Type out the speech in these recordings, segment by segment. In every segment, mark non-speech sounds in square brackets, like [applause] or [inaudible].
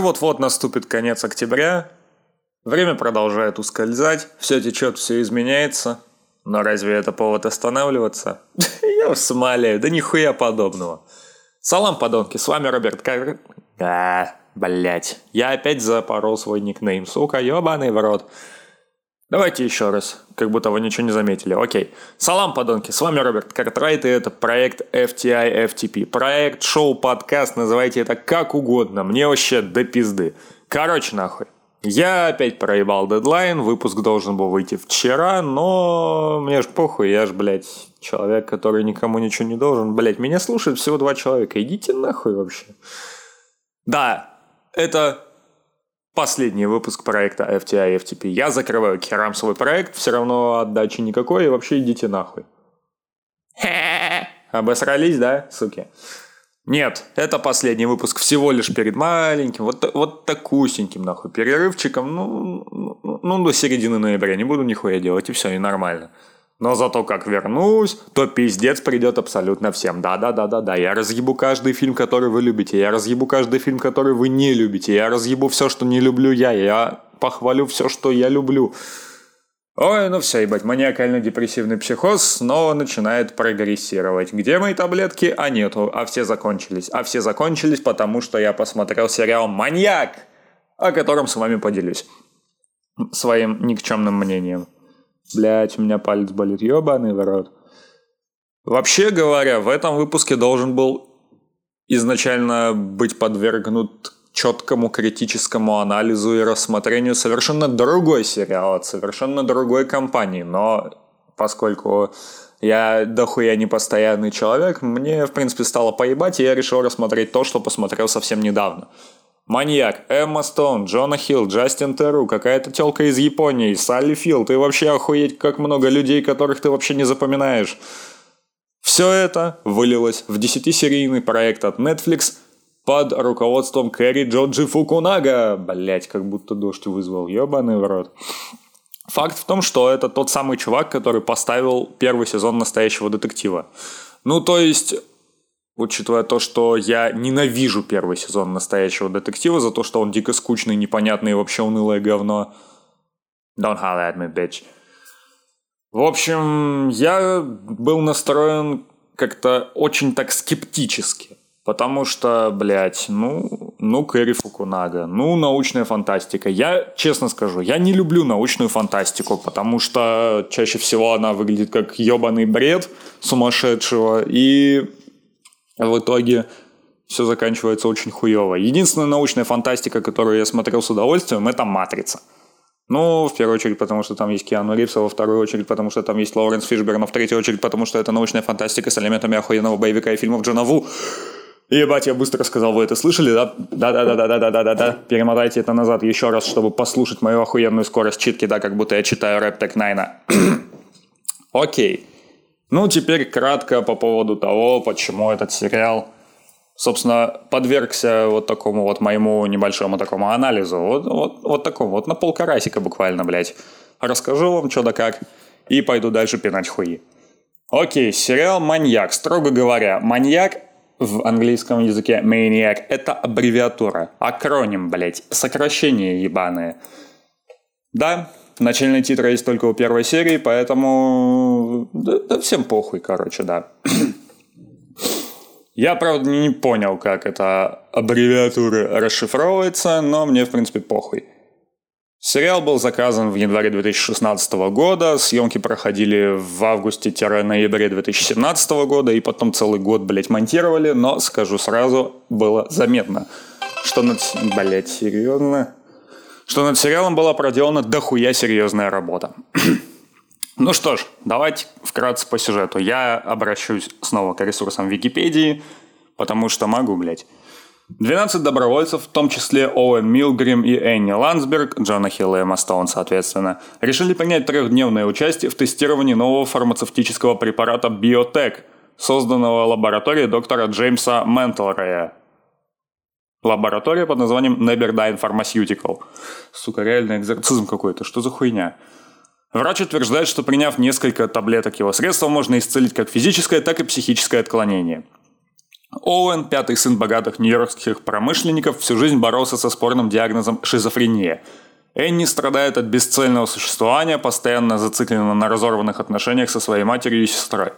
Вот-вот наступит конец октября. Время продолжает ускользать, все течет, все изменяется. Но разве это повод останавливаться? [laughs] Я вас умоляю, да нихуя подобного. Салам, подонки, с вами Роберт Кар... А, блять. Я опять запорол свой никнейм, сука, ебаный в рот. Давайте еще раз, как будто вы ничего не заметили. Окей. Салам, подонки, с вами Роберт Картрайт, и это проект FTI FTP. Проект, шоу, подкаст, называйте это как угодно. Мне вообще до пизды. Короче, нахуй. Я опять проебал дедлайн, выпуск должен был выйти вчера, но мне ж похуй, я ж, блядь, человек, который никому ничего не должен. Блядь, меня слушают всего два человека, идите нахуй вообще. Да, это последний выпуск проекта FTI FTP. Я закрываю керам свой проект, все равно отдачи никакой, и вообще идите нахуй. Обосрались, да, суки? Нет, это последний выпуск всего лишь перед маленьким, вот, вот такусеньким, нахуй, перерывчиком, ну, ну, ну, до середины ноября не буду нихуя делать, и все, и нормально. Но зато как вернусь, то пиздец придет абсолютно всем. Да-да-да-да-да. Я разъебу каждый фильм, который вы любите. Я разъебу каждый фильм, который вы не любите. Я разъебу все, что не люблю я. Я похвалю все, что я люблю. Ой, ну все, ебать, маниакально-депрессивный психоз снова начинает прогрессировать. Где мои таблетки? А нету, а все закончились. А все закончились, потому что я посмотрел сериал «Маньяк», о котором с вами поделюсь своим никчемным мнением. Блять, у меня палец болит, ебаный в рот. Вообще говоря, в этом выпуске должен был изначально быть подвергнут четкому критическому анализу и рассмотрению совершенно другой сериал от совершенно другой компании. Но поскольку я дохуя непостоянный человек, мне, в принципе, стало поебать, и я решил рассмотреть то, что посмотрел совсем недавно. Маньяк, Эмма Стоун, Джона Хилл, Джастин Теру, какая-то телка из Японии, Салли Филд, ты вообще охуеть, как много людей, которых ты вообще не запоминаешь. Все это вылилось в десятисерийный проект от Netflix под руководством Кэрри Джоджи Фукунага. Блять, как будто дождь вызвал, ебаный в рот. Факт в том, что это тот самый чувак, который поставил первый сезон настоящего детектива. Ну, то есть, учитывая то, что я ненавижу первый сезон настоящего детектива за то, что он дико скучный, непонятный и вообще унылое говно. Don't holler at me, bitch. В общем, я был настроен как-то очень так скептически. Потому что, блядь, ну, ну, Кэрри Фукунага, ну, научная фантастика. Я, честно скажу, я не люблю научную фантастику, потому что чаще всего она выглядит как ебаный бред сумасшедшего, и в итоге все заканчивается очень хуево. Единственная научная фантастика, которую я смотрел с удовольствием, это «Матрица». Ну, в первую очередь, потому что там есть Киану Ривз, а во вторую очередь, потому что там есть Лоуренс Фишберн, а в третью очередь, потому что это научная фантастика с элементами охуенного боевика и фильмов Джона Ву. Ебать, я быстро сказал, вы это слышали, да? Да-да-да-да-да-да-да-да. Перемотайте это назад еще раз, чтобы послушать мою охуенную скорость читки, да, как будто я читаю рэп Тек Найна. [clears throat] Окей. Ну, теперь кратко по поводу того, почему этот сериал, собственно, подвергся вот такому вот моему небольшому такому анализу. Вот, вот, вот такому, вот на полкарасика буквально, блядь. Расскажу вам, что да как, и пойду дальше пинать хуи. Окей, сериал «Маньяк». Строго говоря, «Маньяк» в английском языке Maniac — это аббревиатура, акроним, блять, сокращение ебаное. Да, начальные титры есть только у первой серии, поэтому... Да, да всем похуй, короче, да. [clears throat] Я, правда, не понял, как эта аббревиатура расшифровывается, но мне, в принципе, похуй. Сериал был заказан в январе 2016 года, съемки проходили в августе-ноябре 2017 года, и потом целый год, блять, монтировали, но, скажу сразу, было заметно, что над... Блять, серьезно? Что над сериалом была проделана дохуя серьезная работа. [clears throat] ну что ж, давайте вкратце по сюжету. Я обращусь снова к ресурсам Википедии, потому что могу, блять. 12 добровольцев, в том числе Оуэн Милгрим и Энни Ландсберг, Джона Хилла и Эмма Стоун, соответственно, решили принять трехдневное участие в тестировании нового фармацевтического препарата Biotech, созданного лабораторией доктора Джеймса Ментлрея. Лаборатория под названием Neberdyne Pharmaceutical. Сука, реальный экзорцизм какой-то, что за хуйня? Врач утверждает, что приняв несколько таблеток его средства, можно исцелить как физическое, так и психическое отклонение – Оуэн, пятый сын богатых нью-йоркских промышленников, всю жизнь боролся со спорным диагнозом шизофрения. Энни страдает от бесцельного существования, постоянно зациклена на разорванных отношениях со своей матерью и сестрой.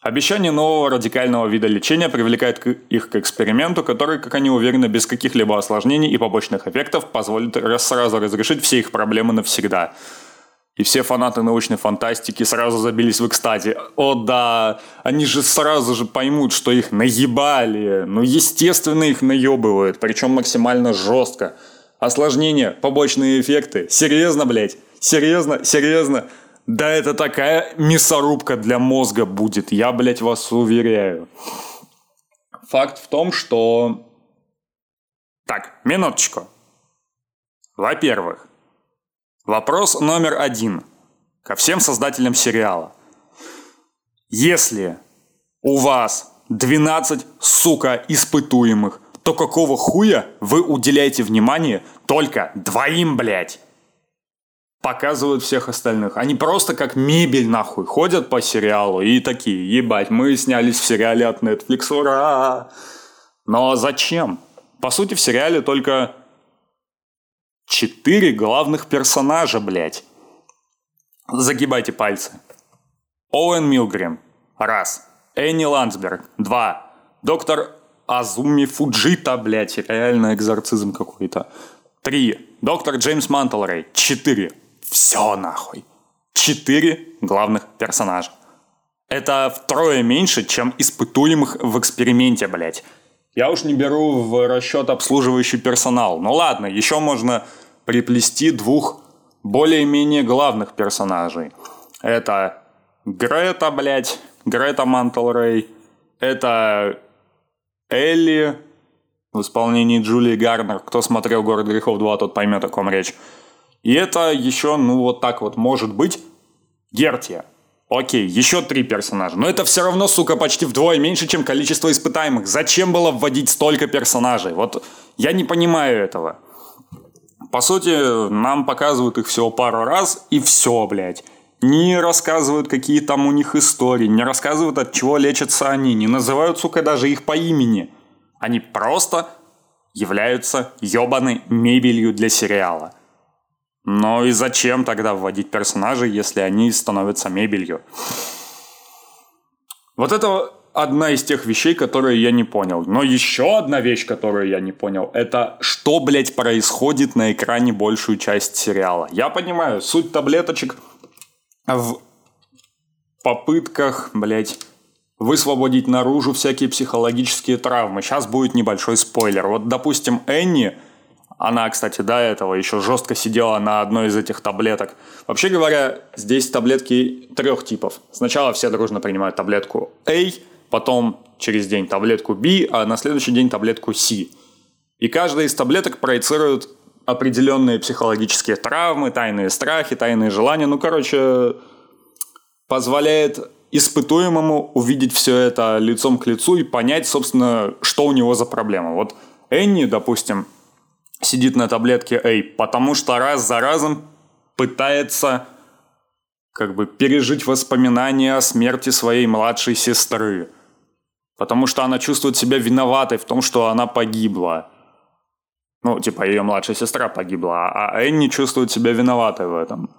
Обещание нового радикального вида лечения привлекает их к эксперименту, который, как они уверены, без каких-либо осложнений и побочных эффектов позволит сразу разрешить все их проблемы навсегда. И все фанаты научной фантастики сразу забились в экстазе. О да, они же сразу же поймут, что их наебали. Ну, естественно, их наебывают, причем максимально жестко. Осложнения, побочные эффекты. Серьезно, блядь? Серьезно? Серьезно? Да это такая мясорубка для мозга будет, я, блядь, вас уверяю. Факт в том, что... Так, минуточку. Во-первых, Вопрос номер один ко всем создателям сериала. Если у вас 12, сука, испытуемых, то какого хуя вы уделяете внимание только двоим, блядь? Показывают всех остальных. Они просто как мебель, нахуй, ходят по сериалу и такие, ебать, мы снялись в сериале от Netflix, ура! Но зачем? По сути, в сериале только Четыре главных персонажа, блядь. Загибайте пальцы. Оуэн Милгрим. Раз. Энни Ландсберг. Два. Доктор Азуми Фуджита, блядь, реально экзорцизм какой-то. Три. Доктор Джеймс Мантлрей. Четыре. Все нахуй. Четыре главных персонажа. Это втрое меньше, чем испытуемых в эксперименте, блядь. Я уж не беру в расчет обслуживающий персонал. Ну ладно, еще можно приплести двух более-менее главных персонажей. Это Грета, блядь, Грета Мантлрей. Это Элли в исполнении Джулии Гарнер. Кто смотрел «Город грехов 2», тот поймет, о ком речь. И это еще, ну вот так вот может быть, Гертия. Окей, еще три персонажа. Но это все равно, сука, почти вдвое меньше, чем количество испытаемых. Зачем было вводить столько персонажей? Вот я не понимаю этого. По сути, нам показывают их всего пару раз, и все, блядь. Не рассказывают, какие там у них истории, не рассказывают, от чего лечатся они, не называют, сука, даже их по имени. Они просто являются ебаной мебелью для сериала. Но и зачем тогда вводить персонажей, если они становятся мебелью? Вот это одна из тех вещей, которые я не понял. Но еще одна вещь, которую я не понял, это что, блядь, происходит на экране большую часть сериала. Я понимаю, суть таблеточек в попытках, блядь, высвободить наружу всякие психологические травмы. Сейчас будет небольшой спойлер. Вот, допустим, Энни она, кстати, до этого еще жестко сидела на одной из этих таблеток. Вообще говоря, здесь таблетки трех типов. Сначала все дружно принимают таблетку A, потом через день таблетку B, а на следующий день таблетку C. И каждая из таблеток проецирует определенные психологические травмы, тайные страхи, тайные желания. Ну, короче, позволяет испытуемому увидеть все это лицом к лицу и понять, собственно, что у него за проблема. Вот Энни, допустим, сидит на таблетке A, потому что раз за разом пытается как бы пережить воспоминания о смерти своей младшей сестры. Потому что она чувствует себя виноватой в том, что она погибла. Ну, типа, ее младшая сестра погибла, а Энни чувствует себя виноватой в этом.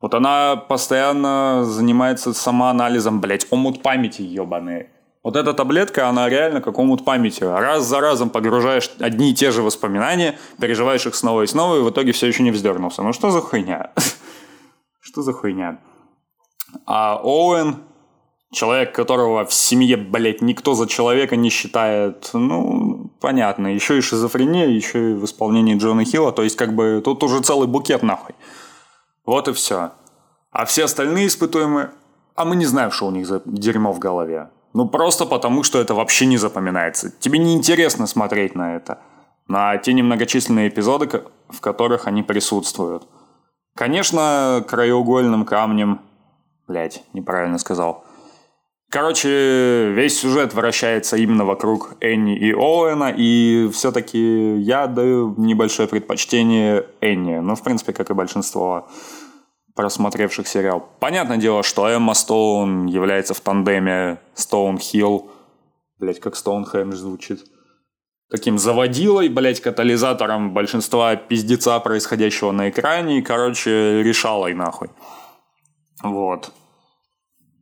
Вот она постоянно занимается самоанализом, блять, омут памяти ебаные. Вот эта таблетка, она реально как омут памяти. Раз за разом погружаешь одни и те же воспоминания, переживаешь их снова и снова, и в итоге все еще не вздернулся. Ну что за хуйня? [laughs] Что за хуйня? А Оуэн, человек, которого в семье, блядь, никто за человека не считает, ну, понятно. Еще и шизофрения, еще и в исполнении Джона Хилла. То есть, как бы, тут уже целый букет нахуй. Вот и все. А все остальные испытуемые, а мы не знаем, что у них за дерьмо в голове. Ну, просто потому, что это вообще не запоминается. Тебе не интересно смотреть на это. На те немногочисленные эпизоды, в которых они присутствуют. Конечно, краеугольным камнем... Блять, неправильно сказал. Короче, весь сюжет вращается именно вокруг Энни и Оуэна, и все-таки я даю небольшое предпочтение Энни. Ну, в принципе, как и большинство просмотревших сериал. Понятное дело, что Эмма Стоун является в тандеме Стоун-Хилл Блять, как Стоунхендж звучит. Таким заводилой, блять, катализатором большинства пиздеца, происходящего на экране. И, короче, решалой нахуй. Вот.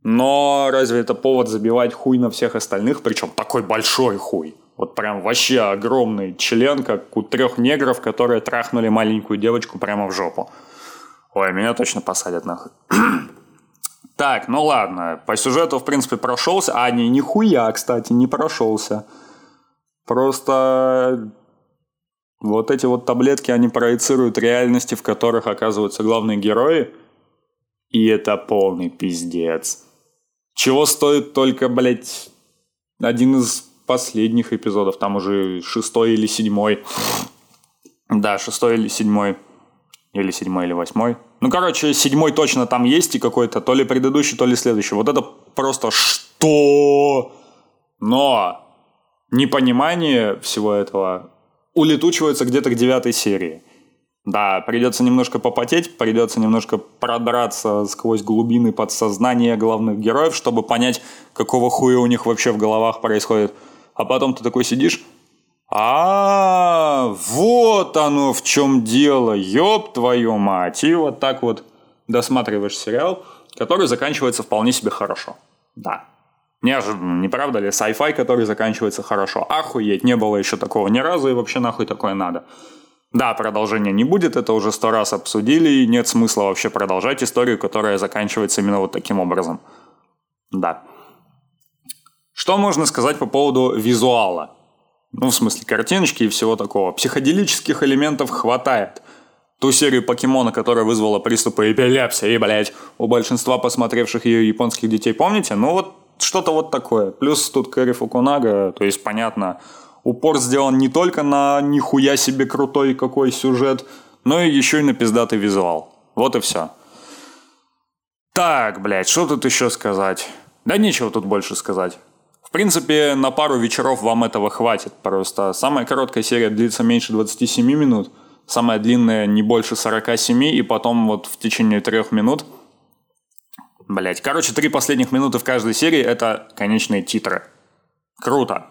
Но разве это повод забивать хуй на всех остальных? Причем такой большой хуй. Вот прям вообще огромный член, как у трех негров, которые трахнули маленькую девочку прямо в жопу. Ой, меня точно посадят нахуй. [clears throat] так, ну ладно. По сюжету, в принципе, прошелся. А, не, нихуя, кстати, не прошелся. Просто вот эти вот таблетки, они проецируют реальности, в которых оказываются главные герои. И это полный пиздец. Чего стоит только, блядь, один из последних эпизодов, там уже шестой или седьмой. [sniffs] Да, шестой или седьмой. Или седьмой, или восьмой. Ну, короче, седьмой точно там есть и какой-то, то ли предыдущий, то ли следующий. Вот это просто что? Но непонимание всего этого улетучивается где-то к девятой серии. Да, придется немножко попотеть, придется немножко продраться сквозь глубины подсознания главных героев, чтобы понять, какого хуя у них вообще в головах происходит. А потом ты такой сидишь, а, вот оно в чем дело, ёб твою мать. И вот так вот досматриваешь сериал, который заканчивается вполне себе хорошо. Да. Неожиданно, не правда ли? Sci-fi, который заканчивается хорошо. Охуеть, не было еще такого ни разу, и вообще нахуй такое надо. Да, продолжения не будет, это уже сто раз обсудили, и нет смысла вообще продолжать историю, которая заканчивается именно вот таким образом. Да. Что можно сказать по поводу визуала? Ну, в смысле, картиночки и всего такого. Психоделических элементов хватает. Ту серию покемона, которая вызвала приступы эпилепсии, блядь, у большинства посмотревших ее японских детей, помните? Ну, вот что-то вот такое. Плюс тут Кэрри Фукунага, то есть, понятно, упор сделан не только на нихуя себе крутой какой сюжет, но и еще и на пиздатый визуал. Вот и все. Так, блядь, что тут еще сказать? Да нечего тут больше сказать. В принципе, на пару вечеров вам этого хватит. Просто самая короткая серия длится меньше 27 минут, самая длинная не больше 47, и потом вот в течение трех минут Блять, короче, три последних минуты в каждой серии это конечные титры. Круто.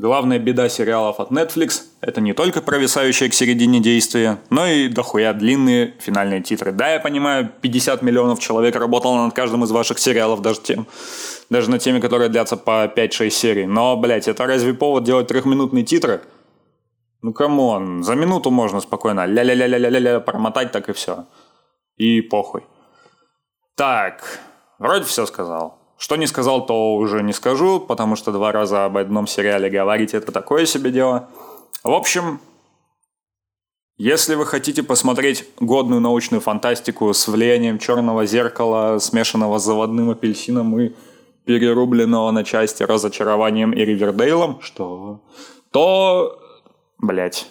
Главная беда сериалов от Netflix – это не только провисающее к середине действия, но и дохуя длинные финальные титры. Да, я понимаю, 50 миллионов человек работало над каждым из ваших сериалов, даже, тем, даже над теми, которые длятся по 5-6 серий. Но, блядь, это разве повод делать трехминутные титры? Ну, come on, за минуту можно спокойно ля-ля-ля-ля-ля-ля промотать, так и все. И похуй. Так, вроде все сказал. Что не сказал, то уже не скажу, потому что два раза об одном сериале говорить это такое себе дело. В общем, если вы хотите посмотреть годную научную фантастику с влиянием черного зеркала, смешанного с заводным апельсином и перерубленного на части разочарованием и Ривердейлом, что, то, блять,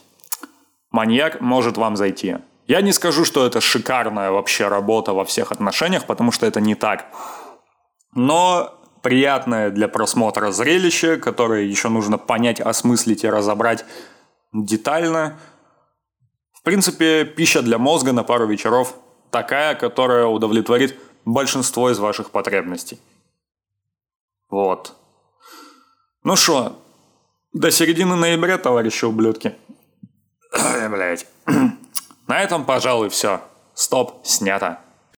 маньяк может вам зайти. Я не скажу, что это шикарная вообще работа во всех отношениях, потому что это не так но приятное для просмотра зрелище, которое еще нужно понять, осмыслить и разобрать детально. В принципе, пища для мозга на пару вечеров такая, которая удовлетворит большинство из ваших потребностей. Вот. Ну что, до середины ноября, товарищи ублюдки. Блять. [clears throat] На этом, пожалуй, все. Стоп, снято.